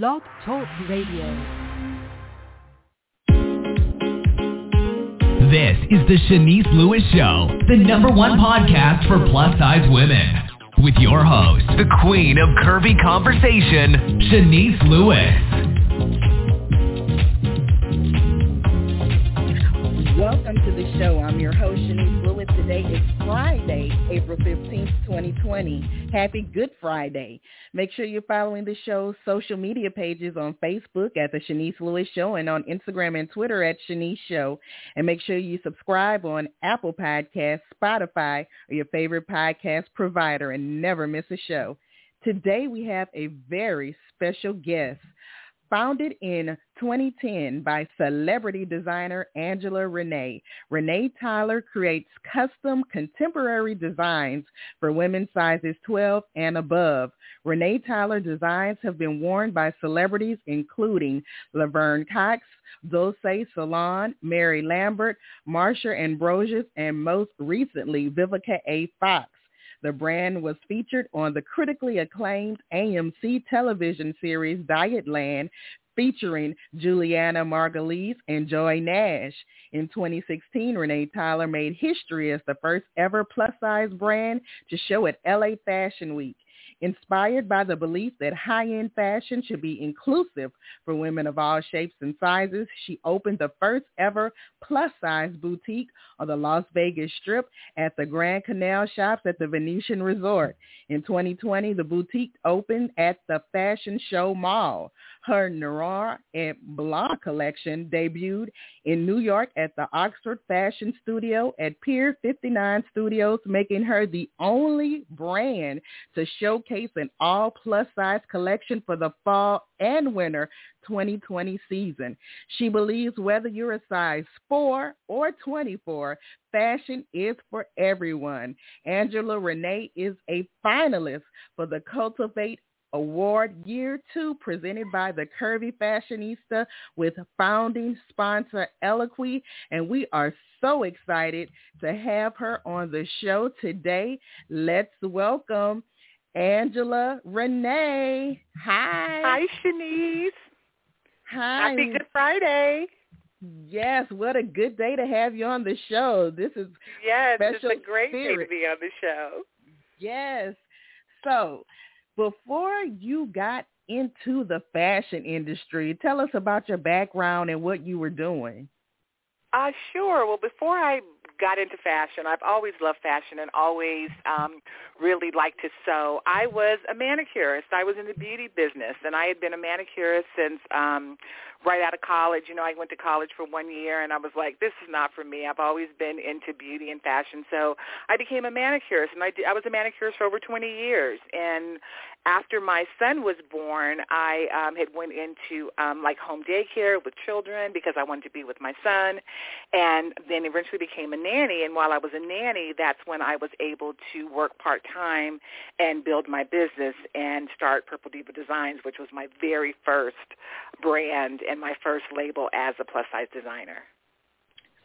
Blog Talk Radio. This is the Shanice Lewis Show, the number one podcast for plus size women. With your host, the queen of curvy conversation, Shanice Lewis. Welcome to the show. I'm your host, Shanice Lewis. Today is Friday, April 15th, 2020. Happy Good Friday. Make sure you're following the show's social media pages on Facebook at The Shanice Lewis Show and on Instagram and Twitter at Shanice Show. And make sure you subscribe on Apple Podcasts, Spotify, or your favorite podcast provider and never miss a show. Today we have a very special guest founded in 2010 by celebrity designer Angela Renee. Renee Tyler creates custom contemporary designs for women's sizes 12 and above. Renee Tyler designs have been worn by celebrities including Laverne Cox, Dulcé Sloan, Mary Lambert, Marsha Ambrosius, and most recently Vivica A. Fox. The brand was featured on the critically acclaimed AMC television series Dietland featuring Julianna Margulies and Joy Nash. In 2016, Renee Tyler made history as the first ever plus-size brand to show at LA Fashion Week. Inspired by the belief that high-end fashion should be inclusive for women of all shapes and sizes, she opened the first ever plus-size boutique on the Las Vegas Strip at the Grand Canal Shoppes at the Venetian Resort. In 2020, the boutique opened at the Fashion Show Mall. Her Noir and Blanc collection debuted in New York at the Oxford Fashion Studio at Pier 59 Studios, making her the only brand to showcase an all plus size collection for the fall and winter 2020 season. She believes whether you're a size 4 or 24, fashion is for everyone. Angela Renee is a finalist for the Cultivate Award Year 2 presented by the Curvy Fashionista with founding sponsor Eloquii. And we are so excited to have her on the show today. Let's welcome Angela Renee. Hi. Hi, Shanice. Hi. Happy Good Friday. Yes, what a good day to have you on the show. This is yes, it's a great spirit. day to be on the show. Yes. So before you got into the fashion industry, tell us about your background and what you were doing. Uh, sure. Well, before I got into fashion, I've always loved fashion and always um, really liked to sew. I was a manicurist. I was in the beauty business, and I had been a manicurist since um, right out of college. You know, I went to college for one year, and I was like, this is not for me. I've always been into beauty and fashion, so I became a manicurist, and I, did, I was a manicurist for over 20 years. And after my son was born, I um, had went into um, like home daycare with children because I wanted to be with my son, and then eventually became a nanny. And while I was a nanny, that's when I was able to work part time and build my business and start Purple Diva Designs, which was my very first brand and my first label as a plus size designer.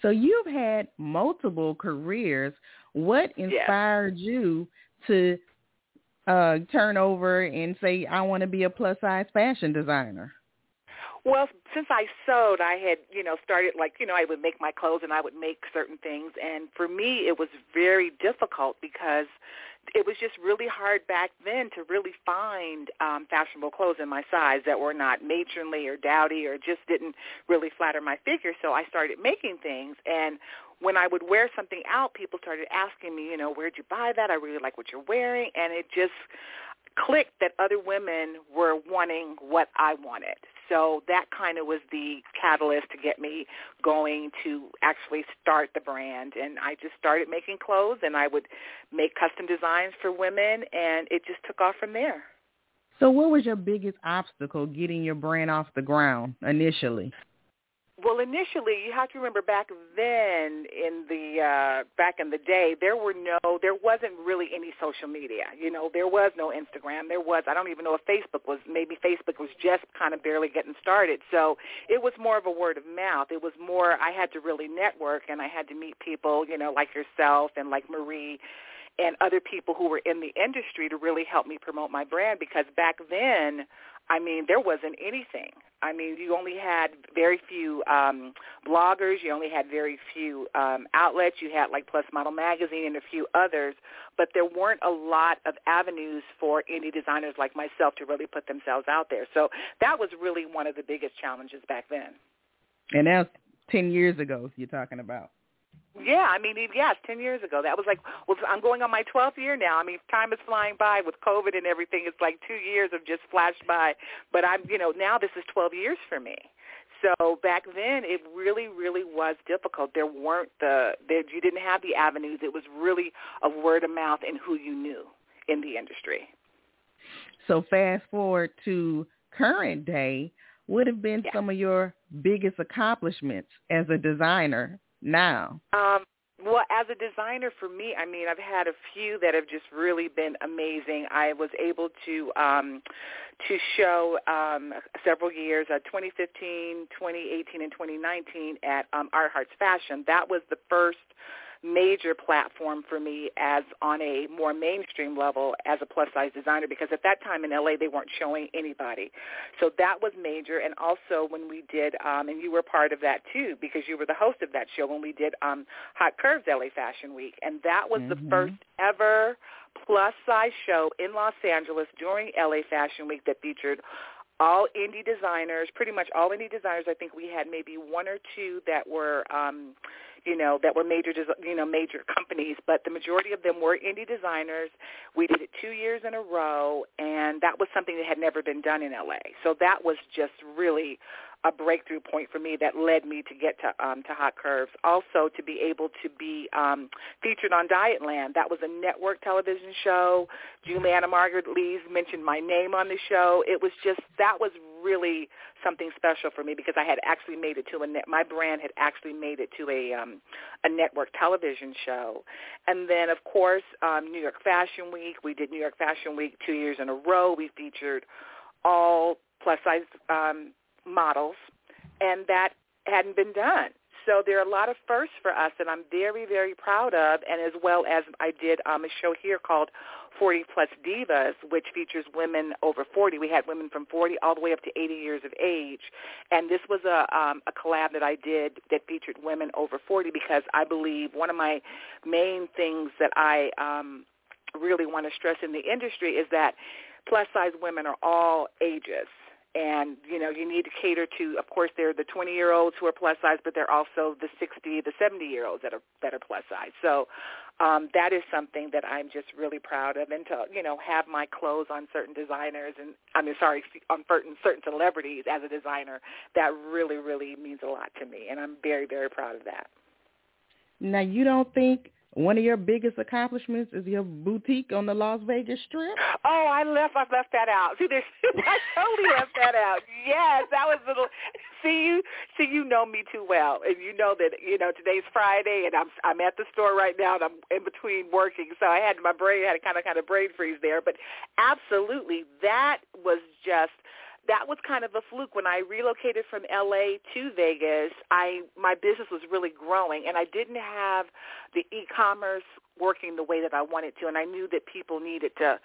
So you've had multiple careers. What inspired yes. you to uh, turn over and say, I want to be a plus size fashion designer? Well, since I sewed, I had, you know, started like, you know, I would make my clothes and I would make certain things. And for me, it was very difficult because it was just really hard back then to really find um, fashionable clothes in my size that were not matronly or dowdy or just didn't really flatter my figure. So I started making things. And when I would wear something out, people started asking me, you know, where'd you buy that? I really like what you're wearing. And it just clicked that other women were wanting what I wanted. So that kind of was the catalyst to get me going to actually start the brand. And I just started making clothes and I would make custom designs for women and it just took off from there. So what was your biggest obstacle getting your brand off the ground initially? Well, initially, you have to remember back then in the uh, back in the day, there were no, there wasn't really any social media. You know, there was no Instagram. There was, I don't even know if Facebook was. Maybe Facebook was just kind of barely getting started. So it was more of a word of mouth. It was more. I had to really network, and I had to meet people, you know, like yourself and like Marie and other people who were in the industry to really help me promote my brand because back then I mean, there wasn't anything. I mean, you only had very few um, bloggers. You only had very few um, outlets. You had like Plus Model Magazine and a few others, but there weren't a lot of avenues for indie designers like myself to really put themselves out there. So that was really one of the biggest challenges back then. And that's 10 years ago you're talking about. Yeah, I mean, yes, ten years ago. That was like, well, I'm going on my 12th year now. I mean, time is flying by with COVID and everything. It's like two years have just flashed by. But I'm, you know, now this is 12 years for me. So back then, it really, really was difficult. There weren't the, there, you didn't have the avenues. It was really of word of mouth and who you knew in the industry. So fast forward to current day, what have been yeah. some of your biggest accomplishments as a designer now? Um, well, as a designer, for me, I mean, I've had a few that have just really been amazing. I was able to um, to show um, several years, uh, 2015, 2018, and 2019 at um, Art Hearts Fashion. That was the first major platform for me as on a more mainstream level as a plus size designer because at that time in LA they weren't showing anybody. So that was major and also when we did um and you were part of that too because you were the host of that show when we did um Hot Curves LA Fashion Week and that was mm-hmm. the first ever plus size show in Los Angeles during LA Fashion Week that featured all indie designers, pretty much all indie designers. I think we had maybe one or two that were um you know, that were major, you know, major companies, but the majority of them were indie designers. We did it two years in a row, and that was something that had never been done in LA. So that was just really a breakthrough point for me that led me to get to um, to Hot Curves. Also, to be able to be um, featured on Dietland. That was a network television show. Julianna Margulies mentioned my name on the show. It was just that was really something special for me because I had actually made it to a net. My brand had actually made it to a um, a network television show, and then of course um, New York Fashion Week. We did New York Fashion Week two years in a row. We featured all plus size um, models, and that hadn't been done. So there are a lot of firsts for us that I'm very, very proud of, and as well as I did um, a show here called 40 Plus Divas, which features women over 40. We had women from 40 all the way up to 80 years of age, and this was a, um, a collab that I did that featured women over 40 because I believe one of my main things that I um, really want to stress in the industry is that plus size women are all ages. And you know you need to cater to of course there are the 20 year olds who are plus size but there are also the 60 the 70 year olds that are that are plus size. So um that is something that I'm just really proud of and to you know have my clothes on certain designers and I mean sorry on certain certain celebrities as a designer that really really means a lot to me and I'm very very proud of that. Now you don't think one of your biggest accomplishments is your boutique on the Las Vegas Strip. Oh, I left. I left that out. See, there's, I totally left that out. Yes, that was a little. See you. See, you know me too well, and you know that you know today's Friday, and I'm I'm at the store right now, and I'm in between working, so I had my brain had a kind of kind of brain freeze there. But absolutely, that was just that was kind of a fluke when I relocated from LA to Vegas. I my business was really growing and I didn't have the e-commerce working the way that I wanted to and I knew that people needed to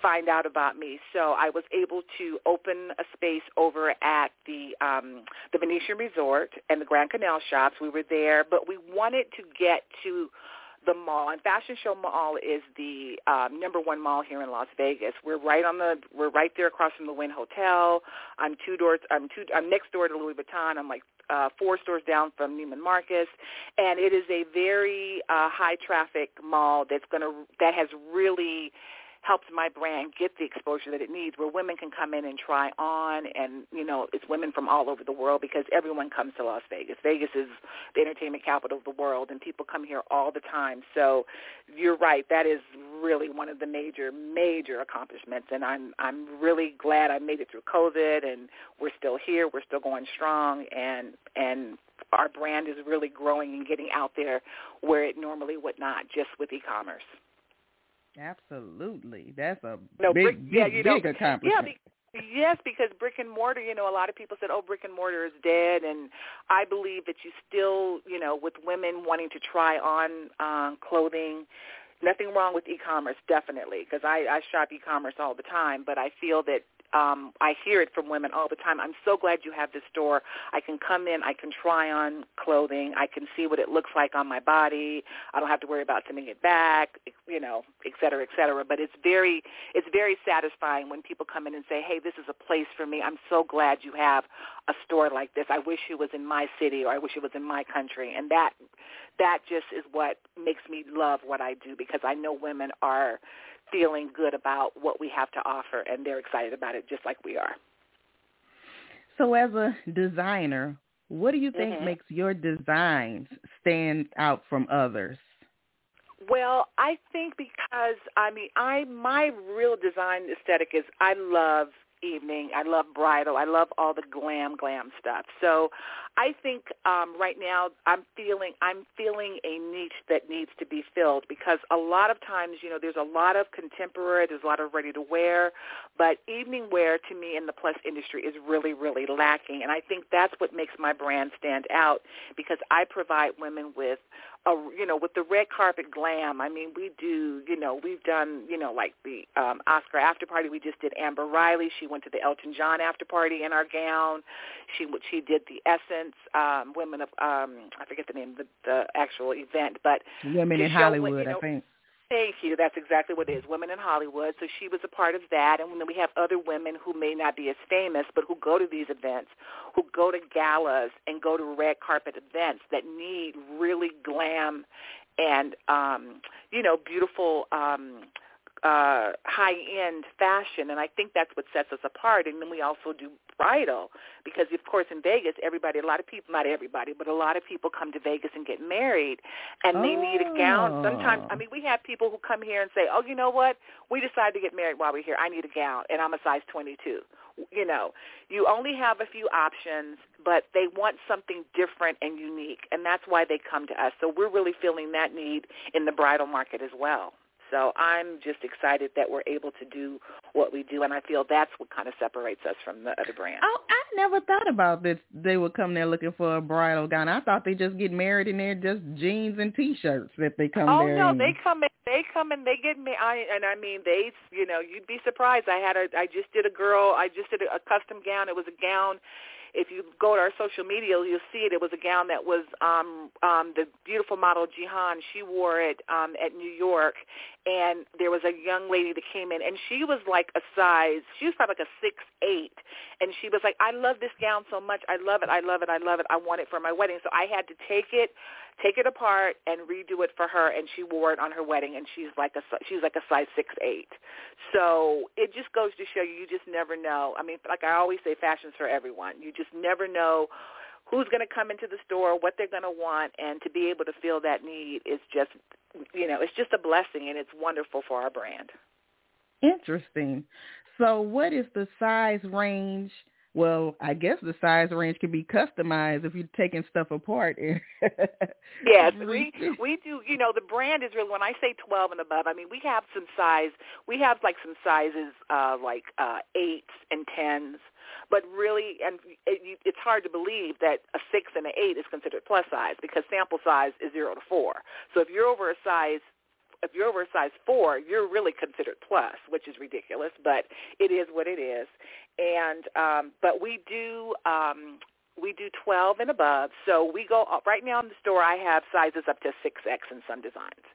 find out about me. So I was able to open a space over at the um the Venetian Resort and the Grand Canal Shoppes. We were there, but we wanted to get to the mall. And Fashion Show Mall is the um, number one mall here in Las Vegas. We're right on the we're right there across from the Wynn Hotel. I'm two doors. I'm two. I'm next door to Louis Vuitton. I'm like uh, four stores down from Neiman Marcus, and it is a very uh, high traffic mall that's gonna that has really helps my brand get the exposure that it needs where women can come in and try on and you know it's women from all over the world because everyone comes to Las Vegas. Vegas is the entertainment capital of the world and people come here all the time. So you're right, that is really one of the major major accomplishments and I'm I'm really glad I made it through COVID and we're still here, we're still going strong and and our brand is really growing and getting out there where it normally would not just with e-commerce. Absolutely, that's a no, big, brick, big, yeah, you big know, accomplishment. Yeah, be, yes, because brick and mortar. You know, a lot of people said, "Oh, brick and mortar is dead," and I believe that you still, you know, with women wanting to try on uh, clothing, nothing wrong with e-commerce, definitely, because I, I shop e-commerce all the time. But I feel that um, I hear it from women all the time. I'm so glad you have this store. I can come in, I can try on clothing, I can see what it looks like on my body. I don't have to worry about sending it back, you know, et cetera, et cetera. But it's very, it's very satisfying when people come in and say, "Hey, this is a place for me. I'm so glad you have a store like this. I wish it was in my city, or I wish it was in my country." And that, that just is what makes me love what I do because I know women are feeling good about what we have to offer, and they're excited about it just like we are. So as a designer, what do you think mm-hmm. makes your designs stand out from others? Well, I think because I mean, I my real design aesthetic is I love evening. I love bridal. I love all the glam glam stuff. So I think um right now I'm feeling I'm feeling a niche that needs to be filled because a lot of times, you know, there's a lot of contemporary, there's a lot of ready to wear, but evening wear to me in the plus industry is really really lacking and I think that's what makes my brand stand out because I provide women with a you know with the red carpet glam. I mean, we do you know we've done you know like the um, Oscar after party. We just did Amber Riley. She went to the Elton John after party in our gown. She she did the Essence um, Women of um, I forget the name of the, the actual event, but Women in Hollywood, you know, I think. Thank you. That's exactly what it is. Women in Hollywood. So she was a part of that. And then we have other women who may not be as famous, but who go to these events, who go to galas and go to red carpet events that need really glam and, um, you know, beautiful um, uh, high-end fashion, and I think that's what sets us apart. And then we also do bridal because, of course, in Vegas, everybody, a lot of people, not everybody, but a lot of people come to Vegas and get married, and they oh. need a gown. Sometimes, I mean, we have people who come here and say, "Oh, you know what? We decided to get married while we're here. I need a gown, and I'm a size 22." You know, you only have a few options, but they want something different and unique, and that's why they come to us. So we're really feeling that need in the bridal market as well. So I'm just excited that we're able to do what we do, and I feel that's what kind of separates us from the other brands. Oh, I never thought about this. They would come there looking for a bridal gown. I thought they just get married and they're just jeans and t-shirts that they come oh, there. Oh no, in. they come in. They come and they get me. I and I mean they. You know, you'd be surprised. I had a. I just did a girl. I just did a, a custom gown. It was a gown if you go to our social media, you'll see it. It was a gown that was um, um, the beautiful model Jihan. She wore it um, at New York, and there was a young lady that came in, and she was like a size. She was probably like a six eight, and she was like, "I love this gown so much. I love it. I love it. I love it. I want it for my wedding." So I had to take it take it apart and redo it for her and she wore it on her wedding and she's like a she's like a size six eight so it just goes to show you you just never know i mean like i always say fashion's for everyone you just never know who's going to come into the store what they're going to want and to be able to fill that need is just you know it's just a blessing and it's wonderful for our brand. Interesting. So what is the size range well, I guess the size range can be customized if you're taking stuff apart. yes, we we do. You know, the brand is really when I say 12 and above. I mean, we have some size. We have like some sizes uh, like uh, eights and tens, but really, and it, it's hard to believe that a six and an eight is considered plus size because sample size is zero to four. So if you're over a size if you're over size four, you're really considered plus, which is ridiculous, but it is what it is. And um, but we do um, we do 12 and above. So we go right now in the store. I have sizes up to 6X in some designs.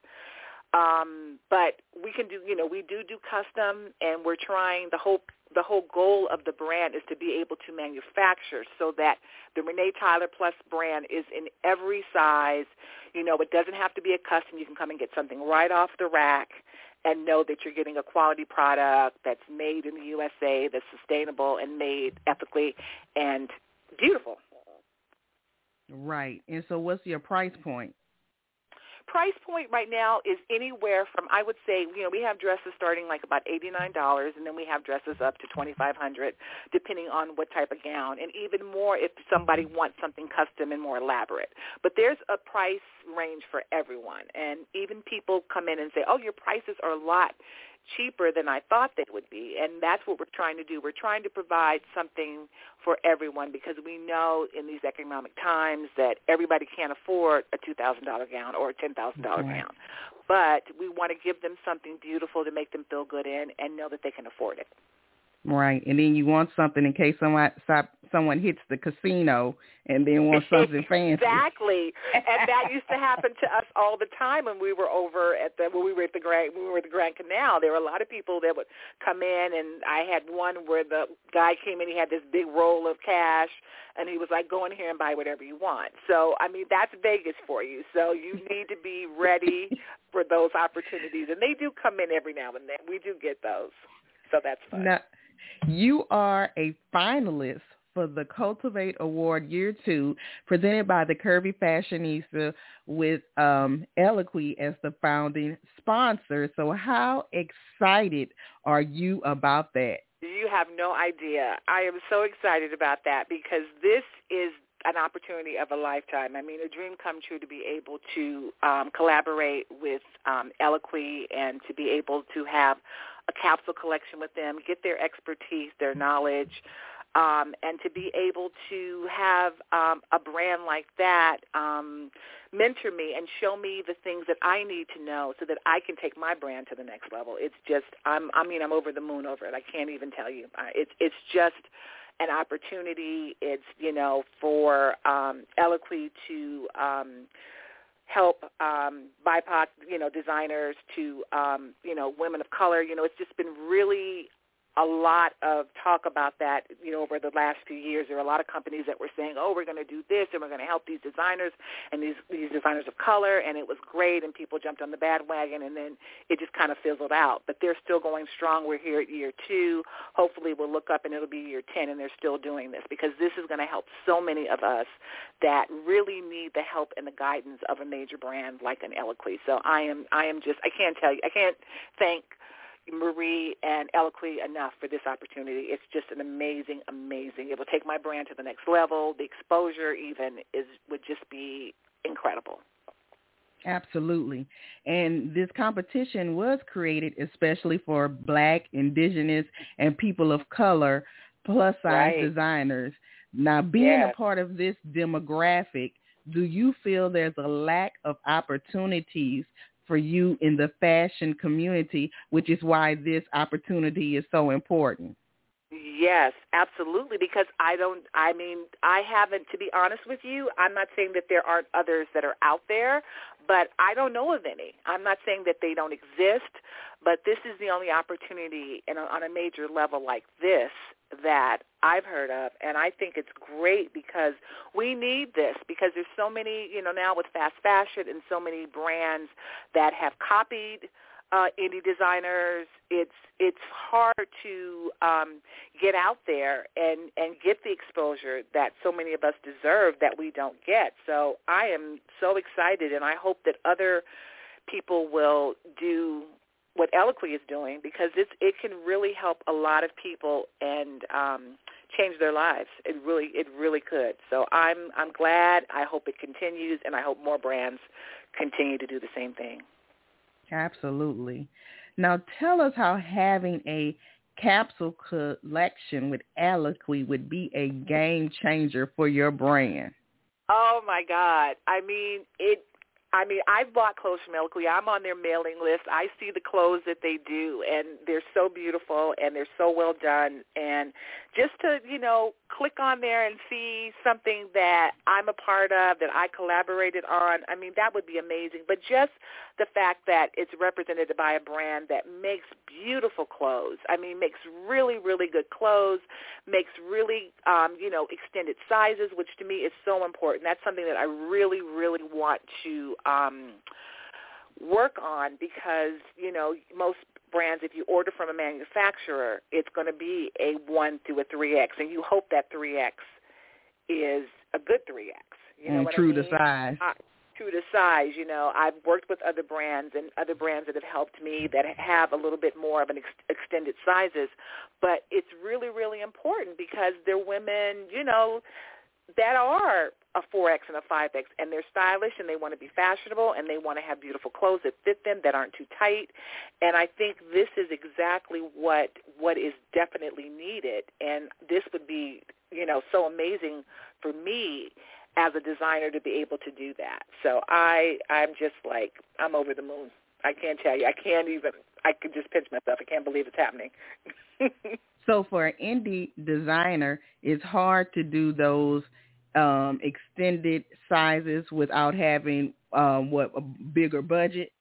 Um, but we can do, you know, we do do custom, and we're trying the whole the whole goal of the brand is to be able to manufacture so that the Renee Tyler Plus brand is in every size. You know, it doesn't have to be a custom. You can come and get something right off the rack and know that you're getting a quality product that's made in the USA, that's sustainable and made ethically and beautiful. Right. And so what's your price point? Price point right now is anywhere from I would say you know we have dresses starting like about eighty nine dollars, and then we have dresses up to twenty five hundred, depending on what type of gown, and even more if somebody wants something custom and more elaborate. But there's a price range for everyone, and even people come in and say, "Oh, your prices are a lot." Cheaper than I thought they would be. And that's what we're trying to do. We're trying to provide something for everyone because we know in these economic times that everybody can't afford a $2,000 gown or a $10,000 gown. But we want to give them something beautiful to make them feel good in and know that they can afford it. Right, and then you want something in case someone someone hits the casino and then want something fancy. exactly, and that used to happen to us all the time when we were over at the when we were at the Grand when we were at the Grand Canal. There were a lot of people that would come in, and I had one where the guy came in. He had this big roll of cash, and he was like, "Go in here and buy whatever you want." So I mean, that's Vegas for you. So you need to be ready for those opportunities, and they do come in every now and then. We do get those, so that's fun. Now, you are a finalist for the Cultivate Award Year 2 presented by the Curvy Fashionista with um, Eloquii as the founding sponsor. So how excited are you about that? You have no idea. I am so excited about that because this is an opportunity of a lifetime. I mean, a dream come true to be able to um, collaborate with um, Eloquii and to be able to have a capsule collection with them, get their expertise, their knowledge, um, and to be able to have um, a brand like that um, mentor me and show me the things that I need to know so that I can take my brand to the next level. It's just, I'm, I mean, I'm over the moon over it. I can't even tell you. It's, it's just an opportunity. It's, you know, for um, Eloquii to um, help um, BIPOC, you know, designers to, um, you know, women of color. You know, it's just been really a lot of talk about that, you know, over the last few years. There are a lot of companies that were saying, "Oh, we're going to do this, and we're going to help these designers and these these designers of color," and it was great, and people jumped on the bandwagon, and then it just kind of fizzled out. But they're still going strong. We're here at year two. Hopefully, we'll look up and it'll be year ten, and they're still doing this because this is going to help so many of us that really need the help and the guidance of a major brand like an Eloquii. So I am I am just I can't tell you I can't thank Marie and Eloquii enough for this opportunity. It's just an amazing, amazing. It will take my brand to the next level. The exposure even is would just be incredible. Absolutely. And this competition was created especially for black, indigenous, and people of color plus size right. designers. Now, being yes. a part of this demographic, do you feel there's a lack of opportunities for you in the fashion community, which is why this opportunity is so important. Yes, absolutely. Because I don't, I mean, I haven't, to be honest with you, I'm not saying that there aren't others that are out there, but I don't know of any. I'm not saying that they don't exist, but this is the only opportunity in a, on a major level like this that I've heard of, and I think it's great because we need this because there's so many, you know, now with fast fashion and so many brands that have copied uh, indie designers. It's it's hard to um, get out there and and get the exposure that so many of us deserve that we don't get. So I am so excited, and I hope that other people will do what Eloquii is doing because it's it can really help a lot of people and um, change their lives. It really it really could. So I'm I'm glad. I hope it continues, and I hope more brands continue to do the same thing. Absolutely. Now tell us how having a capsule collection with Eloquii would be a game changer for your brand. Oh my God! I mean, it I mean, I've bought clothes from Eloquii. I'm on their mailing list. I see the clothes that they do, and they're so beautiful and they're so well done. And just to, you know, click on there and see something that I'm a part of, that I collaborated on, I mean, that would be amazing. But just the fact that it's represented by a brand that makes beautiful clothes. I mean, makes really, really good clothes, makes really, um, you know, extended sizes, which to me is so important. That's something that I really, really want to um, work on because, you know, most brands, if you order from a manufacturer, it's going to be a 1 through a 3X, and you hope that 3X is a good 3X. You know and true I mean? to size. I, true to size. You know, I've worked with other brands and other brands that have helped me that have a little bit more of an ex- extended sizes, but it's really, really important because they're women, you know, that are a 4X and a 5X, and they're stylish and they want to be fashionable and they want to have beautiful clothes that fit them that aren't too tight. And I think this is exactly what what is definitely needed. And this would be, you know, so amazing for me as a designer to be able to do that. So I I'm just like I'm over the moon. I can't tell you. I can't even. I could just pinch myself. I can't believe it's happening. so for an indie designer, it's hard to do those um, extended sizes without having um, what a bigger budget.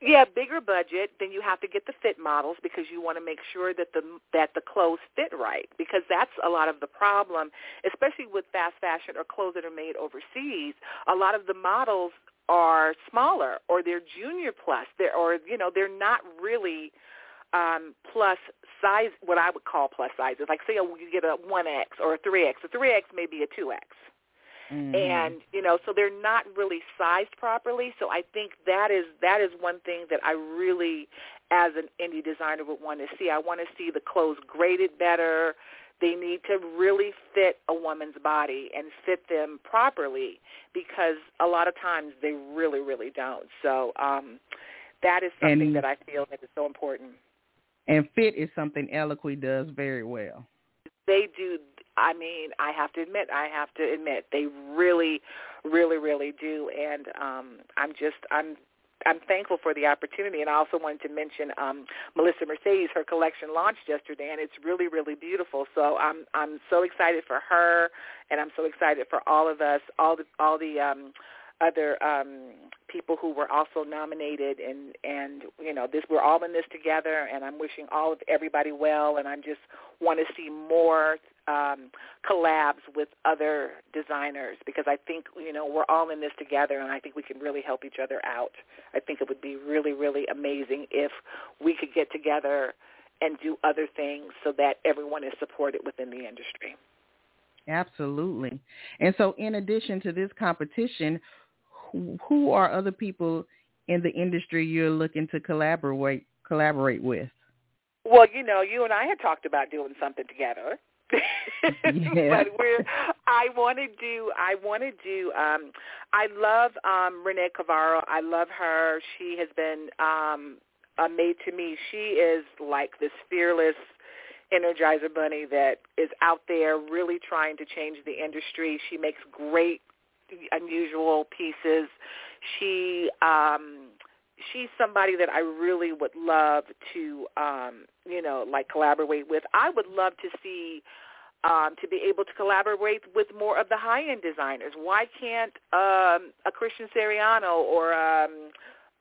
Yeah, bigger budget. Then you have to get the fit models because you want to make sure that the that the clothes fit right. Because that's a lot of the problem, especially with fast fashion or clothes that are made overseas. A lot of the models are smaller or they're junior plus. They're or you know they're not really um, plus size, what I would call plus sizes. Like say a, you get a 1X or a 3X. A 3X may be a 2X. Mm-hmm. And you know, so they're not really sized properly. So I think that is that is one thing that I really, as an indie designer, would want to see. I want to see the clothes graded better. They need to really fit a woman's body and fit them properly because a lot of times they really, really don't. So um, that is something and, that I feel that is so important. And fit is something Eloquii does very well. They do. I mean, I have to admit, I have to admit, they really, really, really do. And um, I'm just, I'm I'm thankful for the opportunity, and I also wanted to mention um, Melissa Mercedes. Her collection launched yesterday, and it's really, really beautiful. So I'm I'm so excited for her, and I'm so excited for all of us, all the all the um, other um, people who were also nominated, and and you know this we're all in this together, and I'm wishing all of everybody well, and I just want to see more um, collabs with other designers because I think you know we're all in this together, and I think we can really help each other out. I think it would be really, really amazing if we could get together and do other things so that everyone is supported within the industry. Absolutely. And so in addition to this competition, who are other people in the industry you're looking to collaborate collaborate with? Well, you know, you and I had talked about doing something together. yeah. but we're I want to do I want to do um I love um Renee Cafaro. I love her. She has been um a maid to me. She is like this fearless energizer bunny that is out there really trying to change the industry. She makes great unusual pieces. She um she's somebody that I really would love to um you know like collaborate with. I would love to see um to be able to collaborate with more of the high end designers. Why can't um a Christian Siriano or um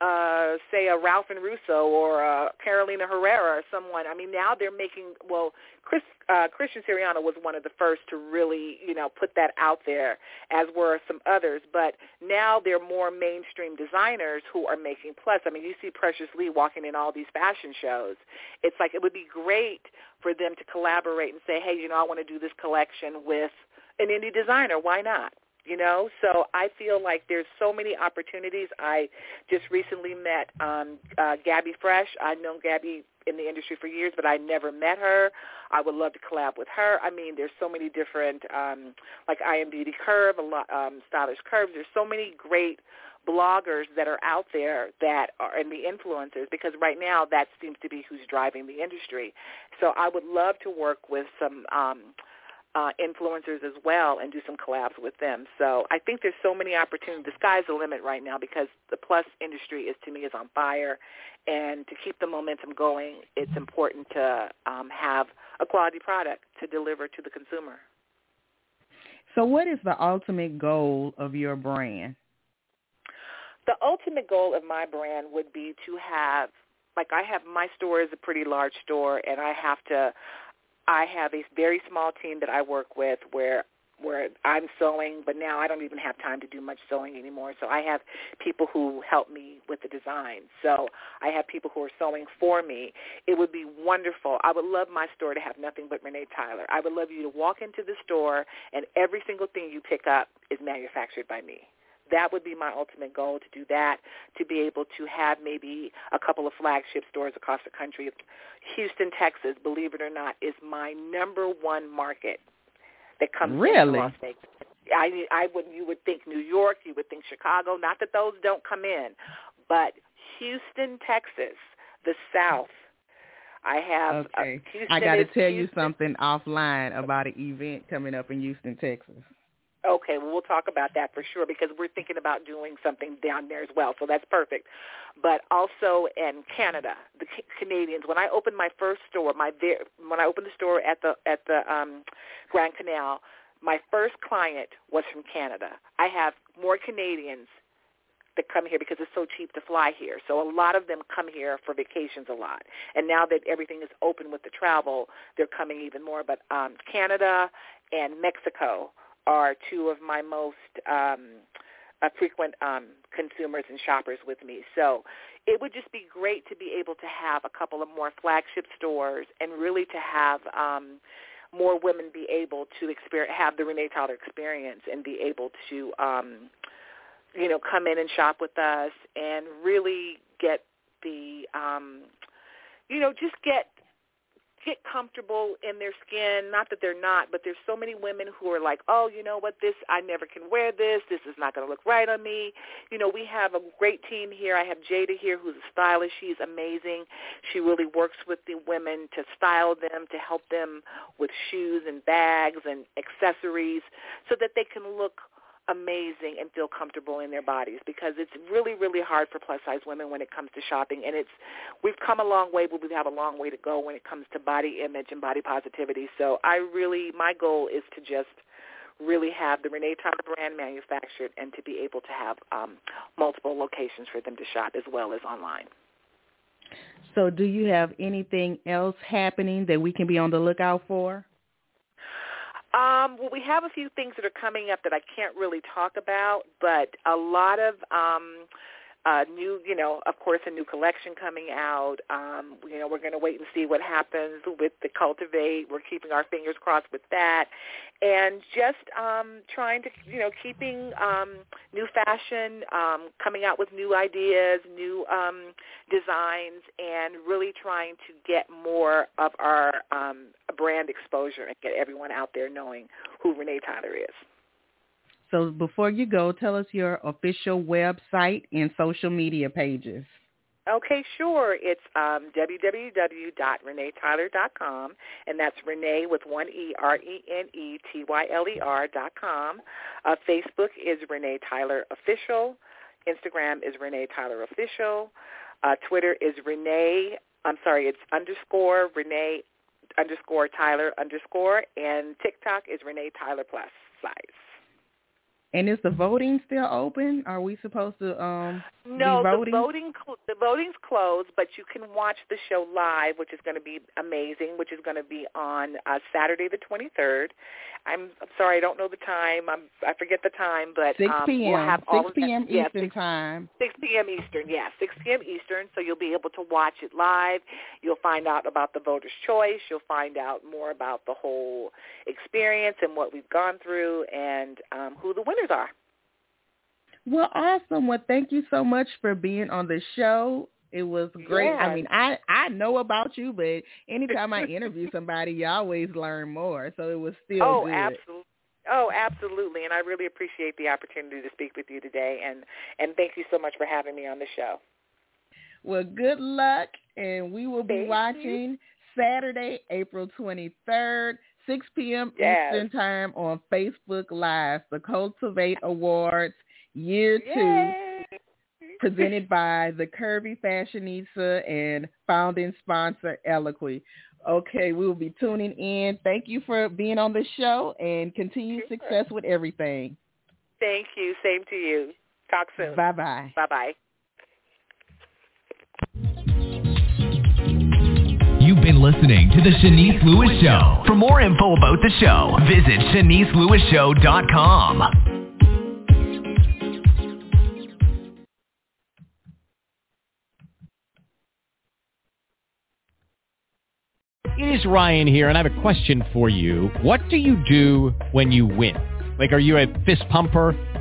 uh, say a Ralph and Russo or a Carolina Herrera or someone. I mean, now they're making well. Chris uh, Christian Siriano was one of the first to really, you know, put that out there, as were some others. But now they're more mainstream designers who are making plus. I mean, you see Precious Lee walking in all these fashion shows. It's like it would be great for them to collaborate and say, hey, you know, I want to do this collection with an indie designer. Why not? You know? So i feel like there's so many opportunities. I just recently met um uh Gabi Fresh. I've known gabby in the industry for years but i never met her. I would love to collab with her. I mean there's so many different um like i am beauty curve a lot um stylish curves. There's so many great bloggers that are out there that are and the influencers because right now that seems to be who's driving the industry. So i would love to work with some um uh, influencers as well and do some collabs with them. So I think there's so many opportunities. The sky's the limit right now because the plus industry is to me is on fire, and to keep the momentum going, it's important to um, have a quality product to deliver to the consumer. So what is the ultimate goal of your brand? The ultimate goal of my brand would be to have like I have my store is a pretty large store and I have to I have a very small team that I work with where where I'm sewing, but now I don't even have time to do much sewing anymore. So I have people who help me with the design. So I have people who are sewing for me. It would be wonderful. I would love my store to have nothing but Renee Tyler. I would love you to walk into the store and every single thing you pick up is manufactured by me that would be my ultimate goal to do that, to be able to have maybe a couple of flagship stores across the country. Houston, Texas, believe it or not, is my number one market that comes really? Las Vegas. I I would you would think New York, you would think Chicago. Not that those don't come in, but Houston, Texas, the South. I have. Okay. Houston I got to tell you something offline about an event coming up in Houston, Texas. Okay, well, we'll talk about that for sure because we're thinking about doing something down there as well. So that's perfect. But also in Canada, the Ca- Canadians. When I opened my first store, my when I opened the store at the at the um, Grand Canal, my first client was from Canada. I have more Canadians that come here because it's so cheap to fly here. So a lot of them come here for vacations a lot. And now that everything is open with the travel, they're coming even more. But um, Canada and Mexico are two of my most um, uh, frequent um, consumers and shoppers with me. So it would just be great to be able to have a couple of more flagship stores and really to have um, more women be able to experience, have the Renee Tyler experience and be able to, um, you know, come in and shop with us and really get the, um, you know, just get get comfortable in their skin. Not that they're not, but there's so many women who are like, oh, you know what, this I never can wear this. This is not going to look right on me. You know, we have a great team here. I have Jada here, who's a stylist. She's amazing. She really works with the women to style them, to help them with shoes and bags and accessories, so that they can look amazing and feel comfortable in their bodies because it's really really hard for plus size women when it comes to shopping. And it's we've come a long way but we have a long way to go when it comes to body image and body positivity. So i really my goal is to just really have the renee tyler brand manufactured and to be able to have um, multiple locations for them to shop as well as online. So do you have anything else happening that we can be on the lookout for? Um, well, we have a few things that are coming up that I can't really talk about, but a lot of um, uh, new, you know, of course, a new collection coming out. Um, you know, we're going to wait and see what happens with the Cultivate. We're keeping our fingers crossed with that, and just um, trying to, you know, keeping um, new fashion, um, coming out with new ideas, new um, designs, and really trying to get more of our um, brand exposure and get everyone out there knowing who Renee Tyler is. So before you go, tell us your official website and social media pages. Okay, sure. It's um, www.reneetyler.com, and that's Renee with one E, R-E-N-E-T-Y-L-E-R dot com. Uh, Facebook is Renee Tyler Official. Instagram is Renee Tyler Official. Uh, Twitter is Renee, I'm sorry, it's underscore Renee underscore Tyler underscore, and TikTok is Renee Tyler Plus size. And is the voting still open? Are we supposed to um No, be voting? the voting cl- the voting's closed, but you can watch the show live, which is going to be amazing. Which is going to be on uh, Saturday the 23rd. I'm, I'm sorry, I don't know the time. I'm, I forget the time, but 6 um, p.m. we'll have all 6 of that- p.m. yeah, Eastern 6 time. 6 p.m. Eastern, yeah, 6 p.m. Eastern. So you'll be able to watch it live. You'll find out about the voter's choice. You'll find out more about the whole experience and what we've gone through and um, who the winners are. Well, awesome. Well, thank you so much for being on the show. It was great. Yeah. I mean, I I know about you, but anytime I interview somebody, you always learn more. So it was still oh, good. absolutely. Oh, absolutely. And I really appreciate the opportunity to speak with you today. And, and thank you so much for having me on the show. Well, good luck, and we will be Thank you. watching Saturday, April 23rd, 6 p.m. Yes. Eastern Time on Facebook Live, the Cultivate Awards Year 2, Yay! presented by the Curvy Fashionista and founding sponsor Eloquii. Okay, we will be tuning in. Thank you for being on the show, and continued Sure. success with everything. Thank you. Same to you. Talk soon. Bye-bye. Bye-bye. Listening to the Shanice Lewis Show. For more info about the show, visit ShaniceLewisShow.com. It is Ryan here, and I have a question for you. What do you do when you win? Like, are you a fist pumper,